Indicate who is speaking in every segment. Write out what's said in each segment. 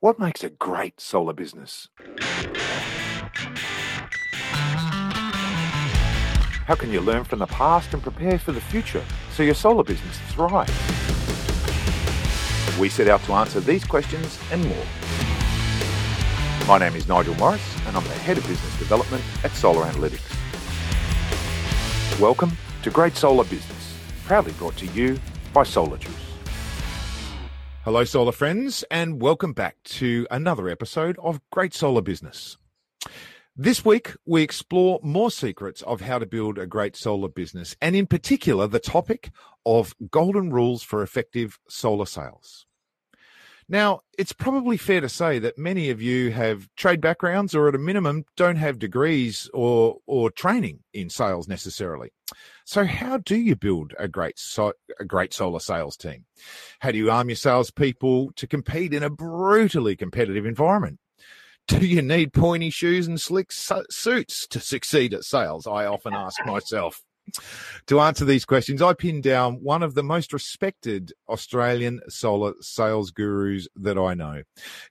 Speaker 1: What makes a great solar business? How can you learn from the past and prepare for the future so your solar business thrives? We set out to answer these questions and more. My name is Nigel Morris, and I'm the Head of Business Development at Solar Analytics. Welcome to Great Solar Business, proudly brought to you by Solar Juice. Hello, solar friends, and welcome back to another episode of Great Solar Business. This week, we explore more secrets of how to build a great solar business, and in particular, the topic of golden rules for effective solar sales. Now, it's probably fair to say that many of you have trade backgrounds or at a minimum don't have degrees or, or training in sales necessarily. So how do you build a great, so, a great solar sales team? How do you arm your salespeople to compete in a brutally competitive environment? Do you need pointy shoes and slick suits to succeed at sales? I often ask myself. To answer these questions, I pinned down one of the most respected Australian solar sales gurus that I know.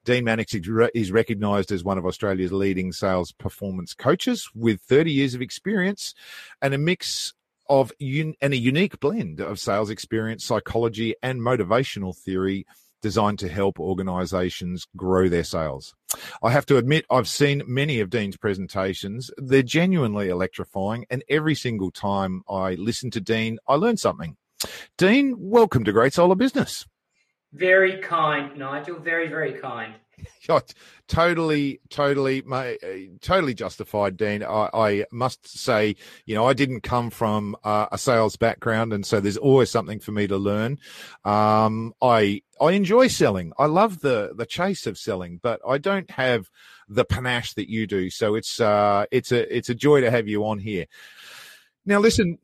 Speaker 1: Dean Mannix is recognised as one of Australia's leading sales performance coaches with 30 years of experience and a mix of un- and a unique blend of sales experience, psychology, and motivational theory designed to help organizations grow their sales. I have to admit, I've seen many of Dean's presentations. They're genuinely electrifying, and every single time I listen to Dean, I learn something. Dean, welcome to Great Solar Business.
Speaker 2: Very kind, Nigel. Very, very kind.
Speaker 1: totally, totally, uh, totally justified, Dean. I, I, must say, you know, I didn't come from uh, a sales background, and so there's always something for me to learn. Um, I I enjoy selling. I love the the chase of selling, but I don't have the panache that you do. So it's uh, it's a it's a joy to have you on here. Now, listen,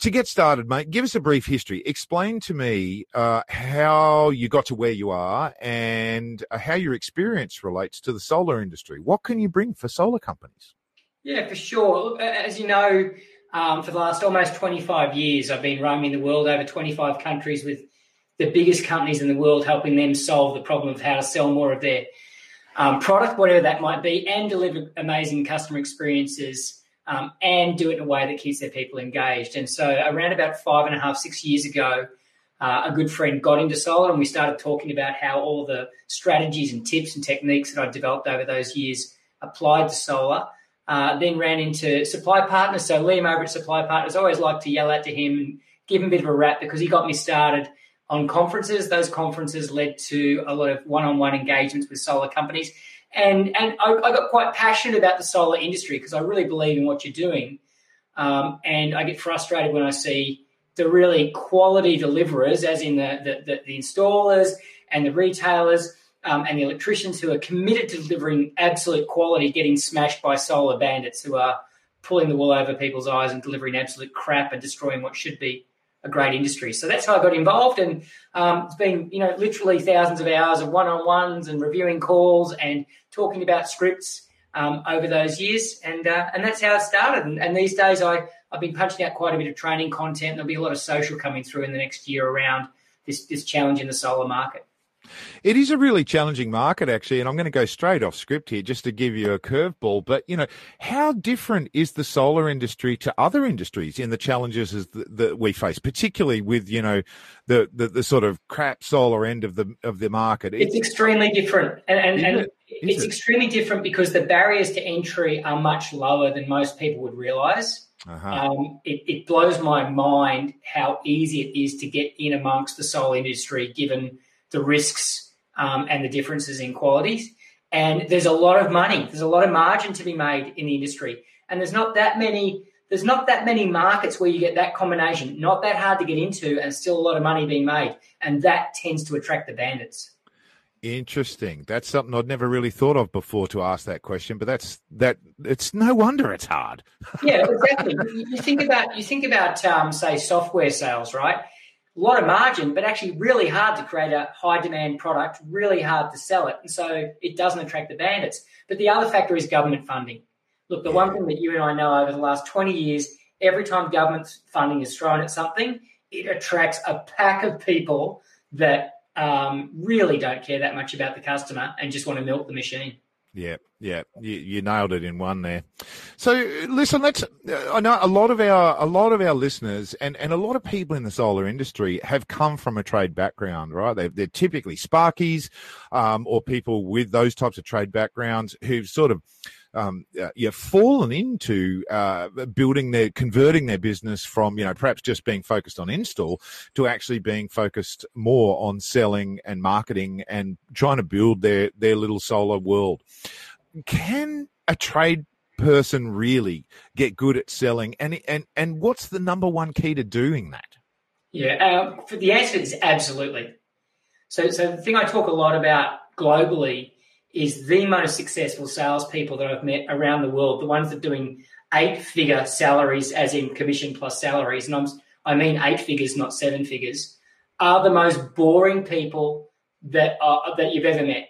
Speaker 1: to get started, mate, give us a brief history. Explain to me uh, how you got to where you are and uh, how your experience relates to the solar industry. What can you bring for solar companies?
Speaker 2: Yeah, for sure. As you know, um, for the last almost 25 years, I've been roaming the world over 25 countries with the biggest companies in the world, helping them solve the problem of how to sell more of their um, product, whatever that might be, and deliver amazing customer experiences um, and do it in a way that keeps their people engaged. And so, around about five and a half, six years ago, uh, a good friend got into solar, and we started talking about how all the strategies and tips and techniques that I developed over those years applied to solar. Uh, then ran into supply partners. So Liam over at Supply Partners, I always like to yell out to him and give him a bit of a rap because he got me started on conferences. Those conferences led to a lot of one-on-one engagements with solar companies and and I, I, got quite passionate about the solar industry because I really believe in what you're doing. Um, and I get frustrated when I see the really quality deliverers, as in the the, the, the installers and the retailers um, and the electricians who are committed to delivering absolute quality, getting smashed by solar bandits who are pulling the wool over people's eyes and delivering absolute crap and destroying what should be a great industry. So that's how I got involved, and um, it's been you know literally thousands of hours of one-on-ones and reviewing calls and talking about scripts um, over those years, and uh, and that's how it started. And, and, these days, I I've been punching out quite a bit of training content. There'll be a lot of social coming through in the next year around this this challenge in the solar market.
Speaker 1: It is a really challenging market, actually, and I'm going to go straight off script here just to give you a curveball. But you know, how different is the solar industry to other industries in the challenges that we face, particularly with you know the, the, the sort of crap solar end of the of the market?
Speaker 2: It's, it's extremely different, and, and, and it? it's it? extremely different because the barriers to entry are much lower than most people would realize. Uh-huh. Um, it, it blows my mind how easy it is to get in amongst the solar industry, given the risks um, and the differences in qualities. And there's a lot of money, there's a lot of margin to be made in the industry, and there's not that many. There's not that many markets where you get that combination. Not that hard to get into, and still a lot of money being made, and that tends to attract the bandits.
Speaker 1: Interesting. That's something I'd never really thought of before to ask that question, but that's that. It's no wonder it's hard.
Speaker 2: yeah, exactly. you think about you think about um, say software sales, right? A lot of margin, but actually really hard to create a high demand product, really hard to sell it. And so it doesn't attract the bandits. But the other factor is government funding. Look, the one thing that you and I know over the last 20 years, every time government funding is thrown at something, it attracts a pack of people that um, really don't care that much about the customer and just want to milk the machine.
Speaker 1: Yeah, yeah, you, you, nailed it in one there. So listen, let's. I know a lot of our a lot of our listeners and, and a lot of people in the solar industry have come from a trade background, right? They're, they're typically sparkies, um, or people with those types of trade backgrounds who've sort of um, uh, yeah, fallen into uh, building their, converting their business from, you know, perhaps just being focused on install to actually being focused more on selling and marketing and trying to build their, their little solar world. Can a trade person really get good at selling? And, and, and what's the number one key to doing that?
Speaker 2: Yeah, uh, the answer is absolutely. So, so the thing I talk a lot about globally is the most successful salespeople that I've met around the world, the ones that are doing eight figure salaries, as in commission plus salaries, and I'm, I mean eight figures, not seven figures, are the most boring people that are, that you've ever met.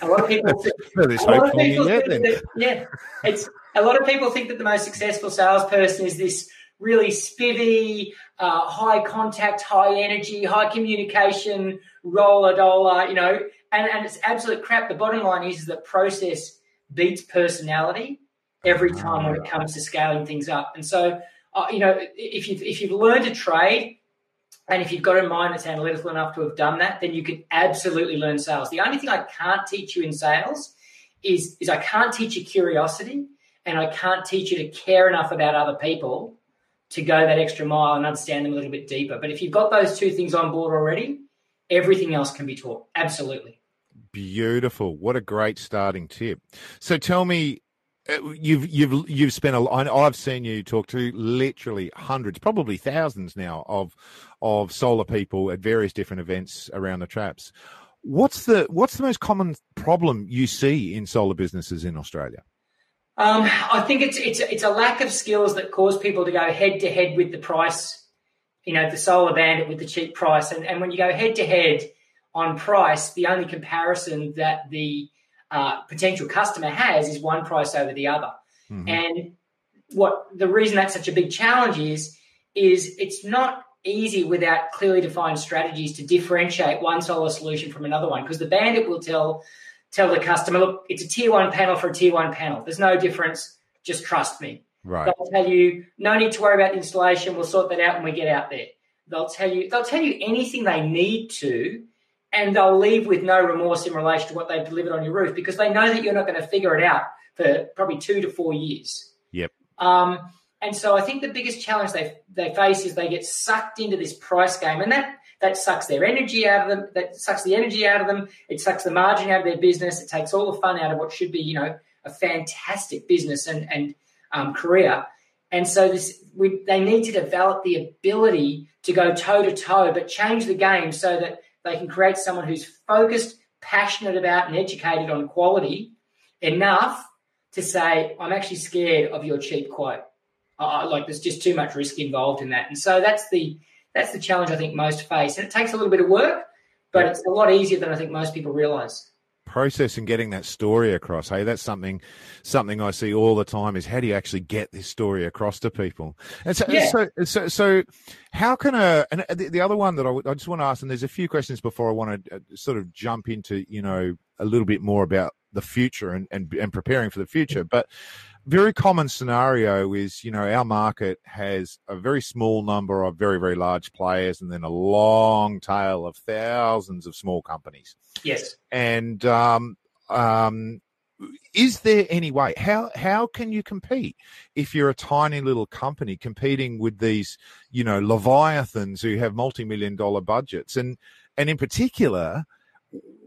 Speaker 2: A lot of people think, a lot of people think that, yeah, it's a lot of people think that the most successful salesperson is this really spivvy, uh, high contact, high energy, high communication, roller dollar, you know, and, and it's absolute crap. The bottom line is, is that process beats personality every time when it comes to scaling things up. And so, uh, you know, if you've, if you've learned to trade and if you've got a mind that's analytical enough to have done that, then you can absolutely learn sales. The only thing I can't teach you in sales is, is I can't teach you curiosity and I can't teach you to care enough about other people to go that extra mile and understand them a little bit deeper. But if you've got those two things on board already, everything else can be taught. Absolutely.
Speaker 1: Beautiful. What a great starting tip. So tell me, you've you've you've spent a I've seen you talk to literally hundreds, probably thousands now of of solar people at various different events around the traps. What's the what's the most common problem you see in solar businesses in Australia?
Speaker 2: Um, I think it's it's it's a lack of skills that cause people to go head to head with the price, you know, the solar bandit with the cheap price, and and when you go head to head on price, the only comparison that the uh, potential customer has is one price over the other, mm-hmm. and what the reason that's such a big challenge is is it's not easy without clearly defined strategies to differentiate one solar solution from another one because the bandit will tell tell the customer, look, it's a tier one panel for a tier one panel. There's no difference. Just trust me.
Speaker 1: Right.
Speaker 2: They'll tell you, no need to worry about the installation. We'll sort that out when we get out there. They'll tell you, they'll tell you anything they need to, and they'll leave with no remorse in relation to what they've delivered on your roof because they know that you're not going to figure it out for probably two to four years.
Speaker 1: Yep.
Speaker 2: Um, and so I think the biggest challenge they they face is they get sucked into this price game, and that that sucks their energy out of them. That sucks the energy out of them. It sucks the margin out of their business. It takes all the fun out of what should be, you know, a fantastic business and and um, career. And so this, we, they need to develop the ability to go toe to toe, but change the game so that they can create someone who's focused, passionate about, and educated on quality enough to say, "I'm actually scared of your cheap quote." Uh, like there's just too much risk involved in that, and so that's the that's the challenge I think most face. And it takes a little bit of work, but it's a lot easier than I think most people realize.
Speaker 1: Process and getting that story across. Hey, that's something something I see all the time is how do you actually get this story across to people? And so, yeah. so, so, so, how can a, and the, the other one that I, I just want to ask, and there's a few questions before I want to uh, sort of jump into, you know, a little bit more about the future and, and, and preparing for the future. But very common scenario is, you know, our market has a very small number of very, very large players and then a long tail of thousands of small companies.
Speaker 2: Yes.
Speaker 1: And, um, um, is there any way how how can you compete if you're a tiny little company competing with these you know leviathans who have multi-million dollar budgets and and in particular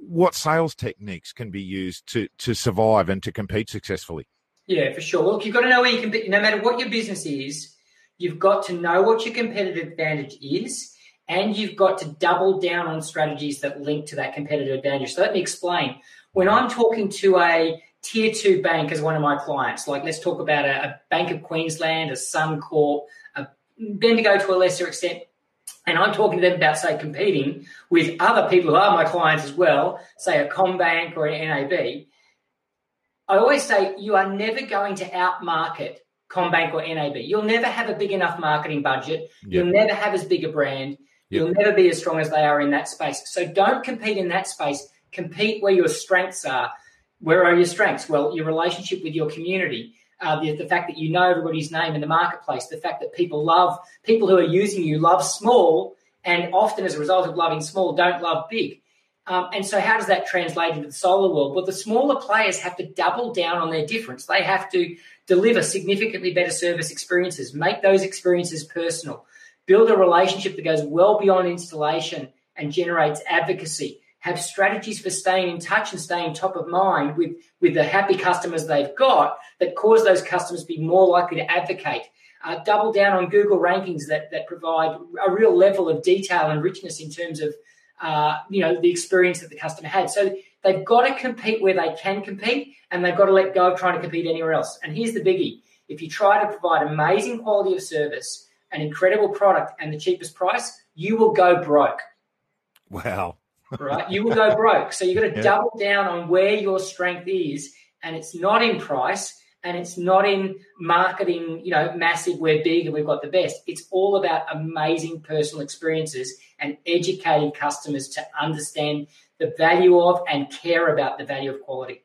Speaker 1: what sales techniques can be used to to survive and to compete successfully
Speaker 2: yeah, for sure. Look, you've got to know where you can. be, No matter what your business is, you've got to know what your competitive advantage is, and you've got to double down on strategies that link to that competitive advantage. So let me explain. When I'm talking to a tier two bank as one of my clients, like let's talk about a, a Bank of Queensland, a Suncorp, a Bendigo to a lesser extent, and I'm talking to them about, say, competing with other people who are my clients as well, say a CommBank or an NAB, I always say you are never going to outmarket CommBank or NAB. You'll never have a big enough marketing budget. Yep. You'll never have as big a brand. Yep. You'll never be as strong as they are in that space. So don't compete in that space. Compete where your strengths are. Where are your strengths? Well, your relationship with your community, uh, the, the, fact that you know everybody's name in the marketplace, the fact that people love people who are using you love small, and often as a result of loving small, don't love big. Um, and so, how does that translate into the solar world? Well, the smaller players have to double down on their difference. They have to deliver significantly better service experiences, make those experiences personal, build a relationship that goes well beyond installation and generates advocacy, have strategies for staying in touch and staying top of mind with, with the happy customers they've got that cause those customers to be more likely to advocate. Uh, double down on Google rankings that, that provide a real level of detail and richness in terms of uh, you know the experience that the customer had. So they've got to compete where they can compete, and they've got to let go of trying to compete anywhere else. And here's the biggie: if you try to provide amazing quality of service, an incredible product, and the cheapest price, you will go broke.
Speaker 1: Wow.
Speaker 2: right, you will go broke. So you've got to yeah. double down on where your strength is, and it's not in price and it's not in marketing, you know, massive, we're big and we've got the best. It's all about amazing personal experiences and educating customers to understand the value of and care about the value of quality.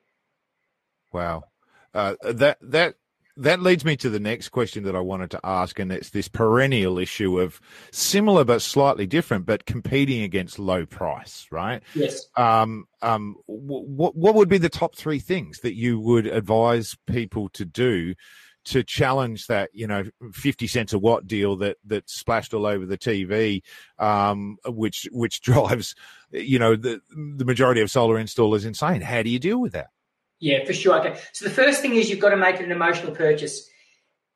Speaker 1: Wow. Uh, that that that leads me to the next question that I wanted to ask, and it's this perennial issue of similar but slightly different, but competing against low price, right?
Speaker 2: Yes.
Speaker 1: Um, um, what what would be the top three things that you would advise people to do to challenge that, you know, fifty cents a watt deal that that splashed all over the TV, um, which which drives, you know, the the majority of solar installers insane? How do you deal with that?
Speaker 2: Yeah, for sure. Okay. So the first thing is you've got to make it an emotional purchase.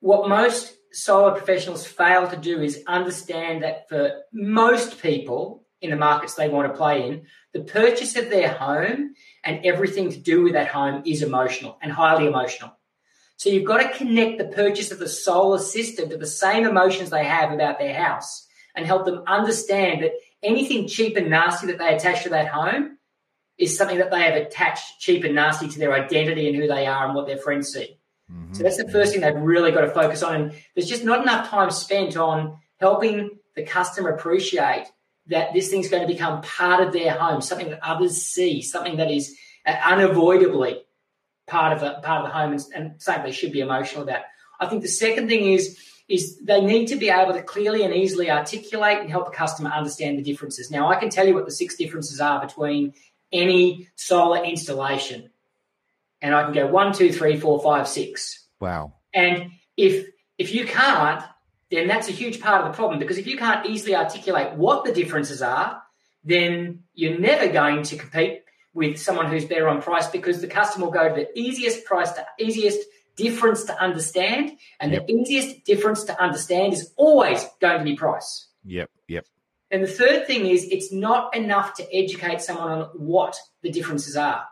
Speaker 2: What most solar professionals fail to do is understand that for most people in the markets they want to play in, the purchase of their home and everything to do with that home is emotional and highly emotional. So you've got to connect the purchase of the solar system to the same emotions they have about their house and help them understand that anything cheap and nasty that they attach to that home is something that they have attached cheap and nasty to their identity and who they are and what their friends see. Mm-hmm. So that's the first thing they've really got to focus on. And there's just not enough time spent on helping the customer appreciate that this thing's going to become part of their home, something that others see, something that is uh, unavoidably part of the part of the home, and, and something they should be emotional about. I think the second thing is is they need to be able to clearly and easily articulate and help a customer understand the differences. Now, I can tell you what the six differences are between any solar installation. And I can go one, two, three, four, five, six.
Speaker 1: Wow.
Speaker 2: And if if you can't, then that's a huge part of the problem because if you can't easily articulate what the differences are, then you're never going to compete with someone who's better on price because the customer will go to the easiest price to easiest difference to understand, and yep. the easiest difference to understand is always going to be price.
Speaker 1: Yep, yep.
Speaker 2: And the third thing is it's not enough to educate someone on what the differences are.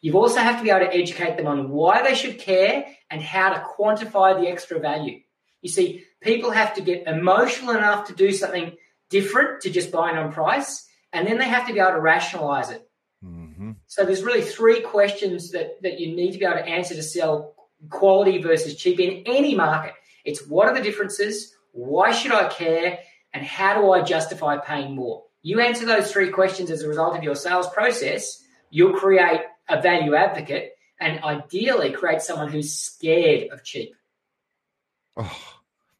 Speaker 2: You also have to be able to educate them on why they should care and how to quantify the extra value. You see, people have to get emotional enough to do something different to just buying on price, and then they have to be able to rationalize it. Mm-hmm. So there's really three questions that, that you need to be able to answer to sell quality versus cheap in any market. It's what are the differences? Why should I care? And how do I justify paying more? You answer those three questions as a result of your sales process, you'll create a value advocate and ideally create someone who's scared of cheap.
Speaker 1: Oh,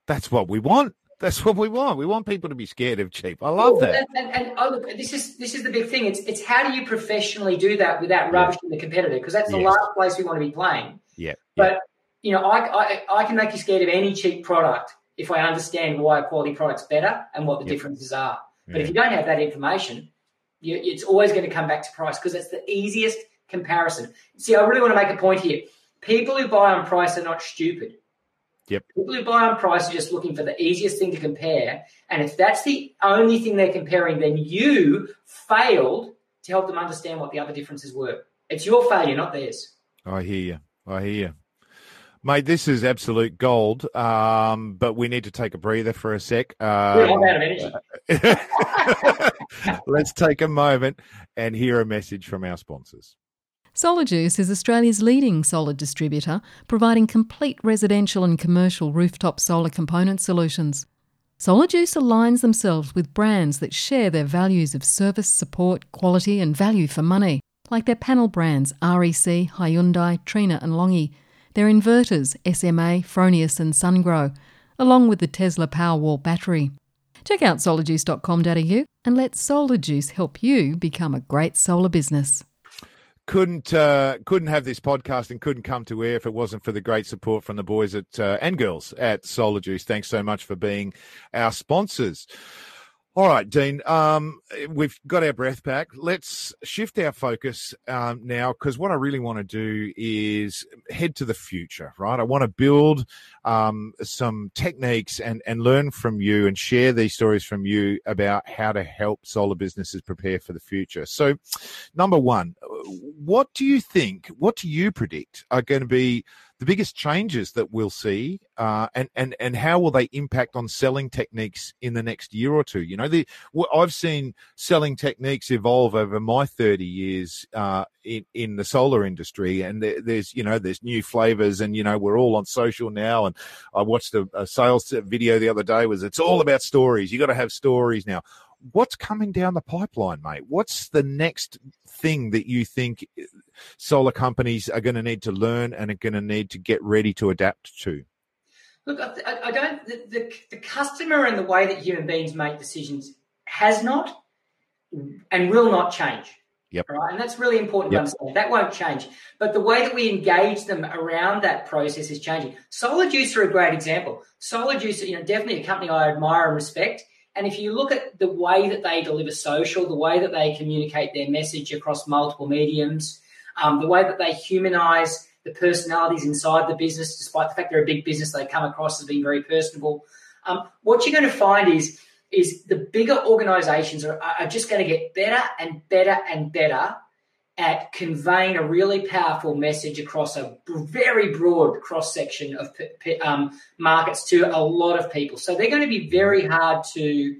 Speaker 1: that's what we want. That's what we want. We want people to be scared of cheap. I love that.
Speaker 2: And, and, and, oh, look, this is this is the big thing. It's it's how do you professionally do that without rubbishing the competitor? Because that's the yes. last place we want to be playing.
Speaker 1: Yeah.
Speaker 2: But you know, I, I I can make you scared of any cheap product if I understand why a quality product's better and what the yep. differences are. But yeah. if you don't have that information, you, it's always going to come back to price because it's the easiest comparison. See, I really want to make a point here. People who buy on price are not stupid.
Speaker 1: Yep.
Speaker 2: People who buy on price are just looking for the easiest thing to compare. And if that's the only thing they're comparing, then you failed to help them understand what the other differences were. It's your failure, not theirs.
Speaker 1: I hear you. I hear you. Mate, this is absolute gold. Um, but we need to take a breather for a sec. Um,
Speaker 2: I'm out of energy.
Speaker 1: let's take a moment and hear a message from our sponsors.
Speaker 3: SolarJuice is Australia's leading solar distributor, providing complete residential and commercial rooftop solar component solutions. SolarJuice aligns themselves with brands that share their values of service, support, quality, and value for money, like their panel brands REC, Hyundai, Trina, and Longi, their inverters SMA, Fronius, and SunGrow, along with the Tesla Powerwall battery. Check out solarjuice.com.au and let SolarJuice help you become a great solar business
Speaker 1: couldn't uh, couldn't have this podcast and couldn't come to air if it wasn't for the great support from the boys at uh, and girls at SolarJuice. Thanks so much for being our sponsors. All right, Dean. Um, we've got our breath back. Let's shift our focus um, now because what I really want to do is head to the future, right? I want to build um, some techniques and, and learn from you and share these stories from you about how to help solar businesses prepare for the future. So, number one, what do you think, what do you predict are going to be the biggest changes that we'll see, uh, and and and how will they impact on selling techniques in the next year or two? You know, the I've seen selling techniques evolve over my thirty years uh, in in the solar industry, and there, there's you know there's new flavors, and you know we're all on social now. And I watched a, a sales video the other day. Was it's all about stories? You got to have stories now what's coming down the pipeline, mate? What's the next thing that you think solar companies are going to need to learn and are going to need to get ready to adapt to?
Speaker 2: Look, I, I don't. The, the, the, customer and the way that human beings make decisions has not and will not change.
Speaker 1: Yep.
Speaker 2: Right. And that's really important yep. to understand. That won't change. But the way that we engage them around that process is changing. SolarJuice are a great example. SolarJuice, you know, definitely a company I admire and respect. And if you look at the way that they deliver social, the way that they communicate their message across multiple mediums, um, the way that they humanize the personalities inside the business, despite the fact they're a big business, they come across as being very personable. Um, what you're going to find is is the bigger organizations are, are just going to get better and better and better at conveying a really powerful message across a very broad cross section of um, markets to a lot of people. So they're going to be very hard to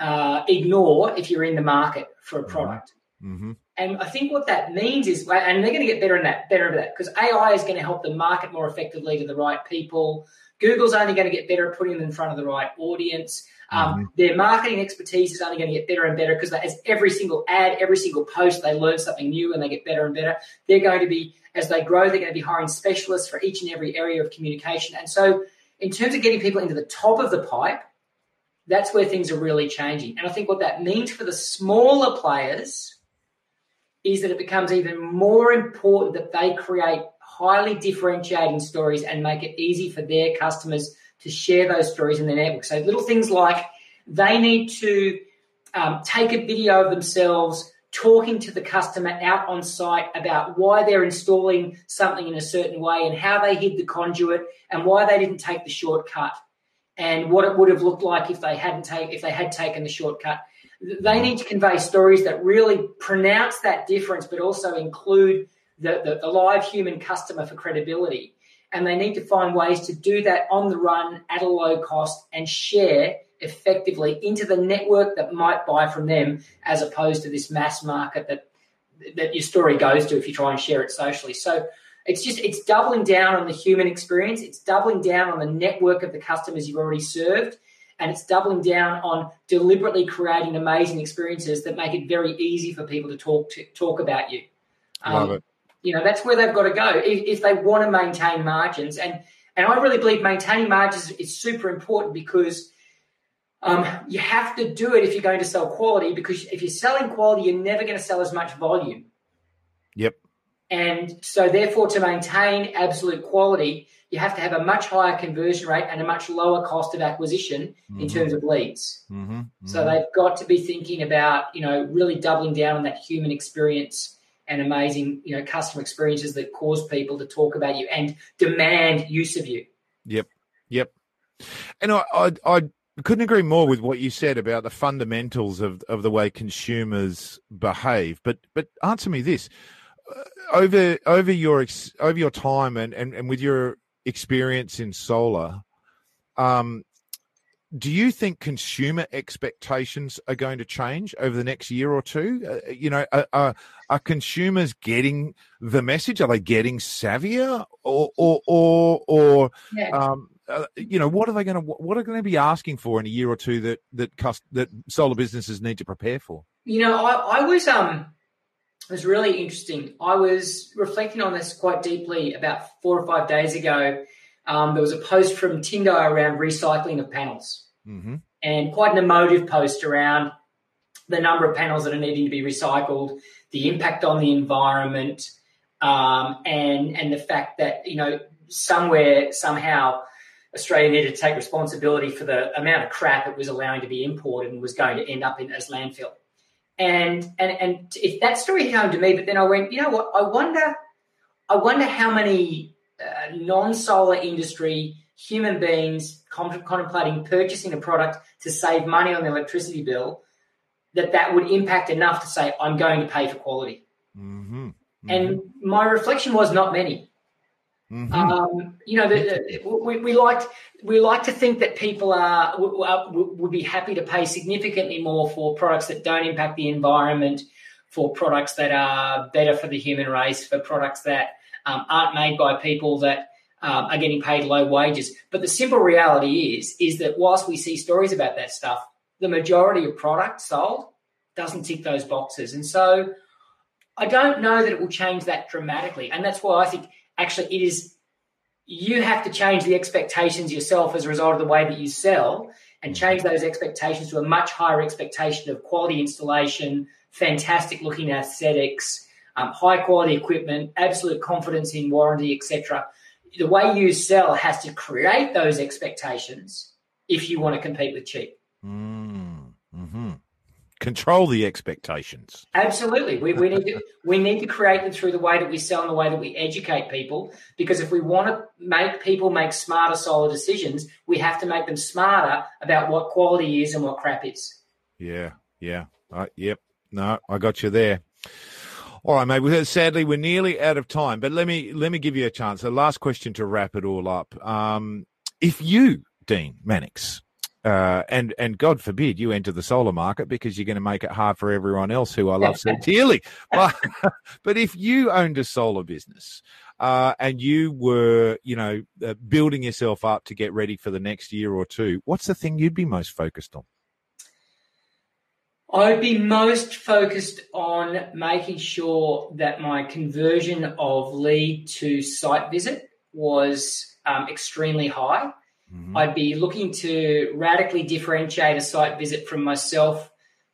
Speaker 2: uh, ignore if you're in the market for a product. Mm-hmm. And I think what that means is, and they're going to get better in that, better at that, because AI is going to help them market more effectively to the right people. Google's only going to get better at putting them in front of the right audience. Um, mm-hmm. Their marketing expertise is only going to get better and better because as every single ad, every single post, they learn something new and they get better and better. They're going to be, as they grow, they're going to be hiring specialists for each and every area of communication. And so, in terms of getting people into the top of the pipe, that's where things are really changing. And I think what that means for the smaller players is that it becomes even more important that they create highly differentiating stories and make it easy for their customers to share those stories in their network. So little things like they need to um, take a video of themselves talking to the customer out on site about why they're installing something in a certain way and how they hid the conduit and why they didn't take the shortcut and what it would have looked like if they hadn't take if they had taken the shortcut. They need to convey stories that really pronounce that difference, but also include the, the, the live human customer for credibility and they need to find ways to do that on the run at a low cost and share effectively into the network that might buy from them as opposed to this mass market that that your story goes to if you try and share it socially. So it's just it's doubling down on the human experience. It's doubling down on the network of the customers you've already served. And it's doubling down on deliberately creating amazing experiences that make it very easy for people to talk to talk about you.
Speaker 1: Love um, it
Speaker 2: you know, that's where they've got to go if, if they want to maintain margins. And and I really believe maintaining margins is super important because um, you have to do it if you're going to sell quality. Because if you're selling quality, you're never going to sell as much volume.
Speaker 1: Yep.
Speaker 2: And so, therefore, to maintain absolute quality, you have to have a much higher conversion rate and a much lower cost of acquisition mm-hmm. in terms of leads. Mm-hmm. Mm-hmm. So they've got to be thinking about, you know, really doubling down on that human experience and amazing, you know, customer experiences that cause people to talk about you and demand use of you.
Speaker 1: Yep, yep. And I, I, I couldn't agree more with what you said about the fundamentals of of the way consumers behave. But but answer me this: uh, over over your over your time and and, and with your experience in solar, um, do you think consumer expectations are going to change over the next year or two? Uh, you know, are, are, are, consumers getting the message? Are they getting savvier, or or or, or yeah. um, uh, you know, what are they going to what are going to be asking for in a year or two that that cost, that solar businesses need to prepare for?
Speaker 2: You know, I, I was um it was really interesting. I was reflecting on this quite deeply about four or five days ago. Um, there was a post from Tindo around recycling of panels, mm-hmm. and quite an emotive post around the number of panels that are needing to be recycled, the impact on the environment, um, and and the fact that you know somewhere somehow Australia needed to take responsibility for the amount of crap it was allowing to be imported and was going to end up in as landfill. And and and if that story came to me, but then I went, you know what? I wonder, I wonder how many uh, non-solar industry human beings contemplating purchasing a product to save money on the electricity bill that that would impact enough to say I'm going to pay for quality. Mm-hmm. Mm-hmm. And my reflection was not many. Mm-hmm. Um, you know, the, the, we, we like we like to think that people are would be happy to pay significantly more for products that don't impact the environment, for products that are better for the human race, for products that um, aren't made by people that um, are getting paid low wages. But the simple reality is is that whilst we see stories about that stuff, the majority of product sold doesn't tick those boxes, and so I don't know that it will change that dramatically. And that's why I think actually it is you have to change the expectations yourself as a result of the way that you sell and mm-hmm. change those expectations to a much higher expectation of quality installation, fantastic looking aesthetics, um, high quality equipment, absolute confidence in warranty, etc. The way you sell has to create those expectations if you want to compete with cheap.
Speaker 1: Mm, mm-hmm control the expectations.
Speaker 2: Absolutely. We, we need to we need to create them through the way that we sell and the way that we educate people. Because if we want to make people make smarter solar decisions, we have to make them smarter about what quality is and what crap is.
Speaker 1: Yeah, yeah. Uh, yep. No, I got you there. All right, mate. Sadly, we're nearly out of time, but let me let me give you a chance. The last question to wrap it all up. Um, if you, Dean Mannix, uh, and and God forbid you enter the solar market because you're going to make it hard for everyone else who I love so dearly. But but if you owned a solar business uh, and you were you know uh, building yourself up to get ready for the next year or two, what's the thing you'd be most focused on?
Speaker 2: I'd be most focused on making sure that my conversion of lead to site visit was um, extremely high. Mm-hmm. I'd be looking to radically differentiate a site visit from myself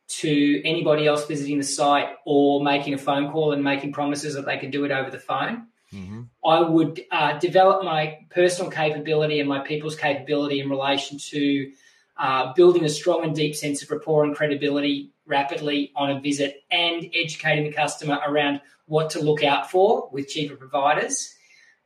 Speaker 2: to anybody else visiting the site or making a phone call and making promises that they can do it over the phone. Mm-hmm. I would uh, develop my personal capability and my people's capability in relation to uh, building a strong and deep sense of rapport and credibility rapidly on a visit and educating the customer around what to look out for with cheaper providers.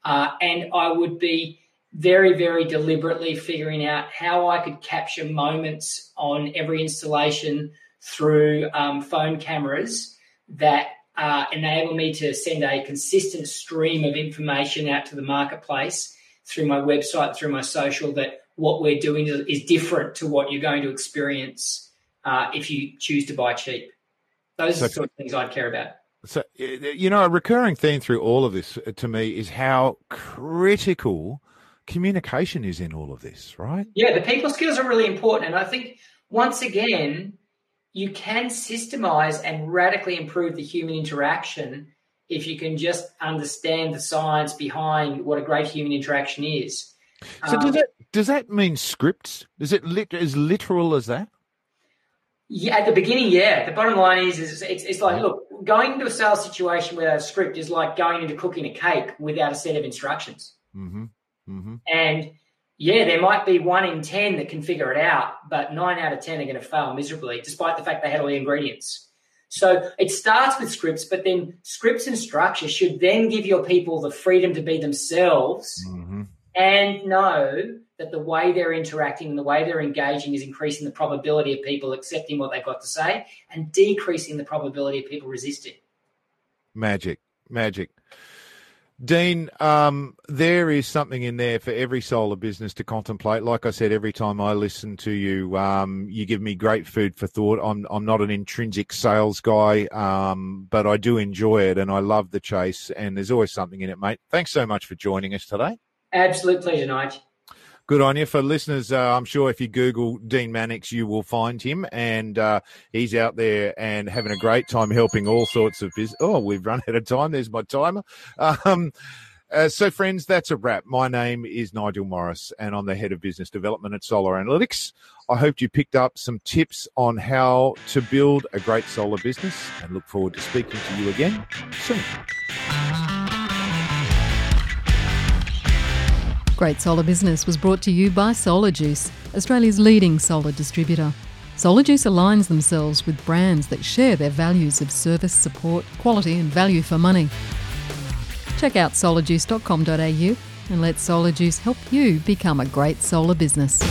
Speaker 2: Uh, and I would be very, very deliberately figuring out how I could capture moments on every installation through um, phone cameras that uh, enable me to send a consistent stream of information out to the marketplace through my website, through my social, that what we're doing is different to what you're going to experience uh, if you choose to buy cheap. Those so, are the sort of things I'd care about.
Speaker 1: So, you know, a recurring theme through all of this uh, to me is how critical communication is in all of this, right?
Speaker 2: Yeah, the people skills are really important. And I think once again, you can systemize and radically improve the human interaction if you can just understand the science behind what a great human interaction is.
Speaker 1: So um, does that does that mean scripts? Is it lit, as literal as that?
Speaker 2: Yeah, at the beginning, yeah. The bottom line is, is it's, it's like, look, going into a sales situation without a script is like going into cooking a cake without a set of instructions. Mm-hmm. Mm-hmm. And yeah, there might be one in 10 that can figure it out, but nine out of 10 are going to fail miserably, despite the fact they had all the ingredients. So it starts with scripts, but then scripts and structure should then give your people the freedom to be themselves mm-hmm. And know that the way they're interacting and the way they're engaging is increasing the probability of people accepting what they've got to say and decreasing the probability of people resisting.
Speaker 1: Magic, magic. Dean, um, there is something in there for every solar business to contemplate. Like I said, every time I listen to you, um, you give me great food for thought. I'm I'm not an intrinsic sales guy, um, but I do enjoy it and I love the chase. And there's always something in it, mate. Thanks so much for joining us today.
Speaker 2: Absolute pleasure,
Speaker 1: good on you. For listeners, uh, I'm sure if you Google Dean Mannix, you will find him, and uh, he's out there and having a great time helping all sorts of business. Oh, we've run out of time. There's my timer. Um, uh, so, friends, that's a wrap. My name is Nigel Morris, and I'm the head of business development at Solar Analytics. I hope you picked up some tips on how to build a great solar business, and look forward to speaking to you again soon.
Speaker 3: Great Solar Business was brought to you by Solar Juice, Australia's leading solar distributor. Solar Juice aligns themselves with brands that share their values of service, support, quality, and value for money. Check out solarjuice.com.au and let Solar Juice help you become a great solar business.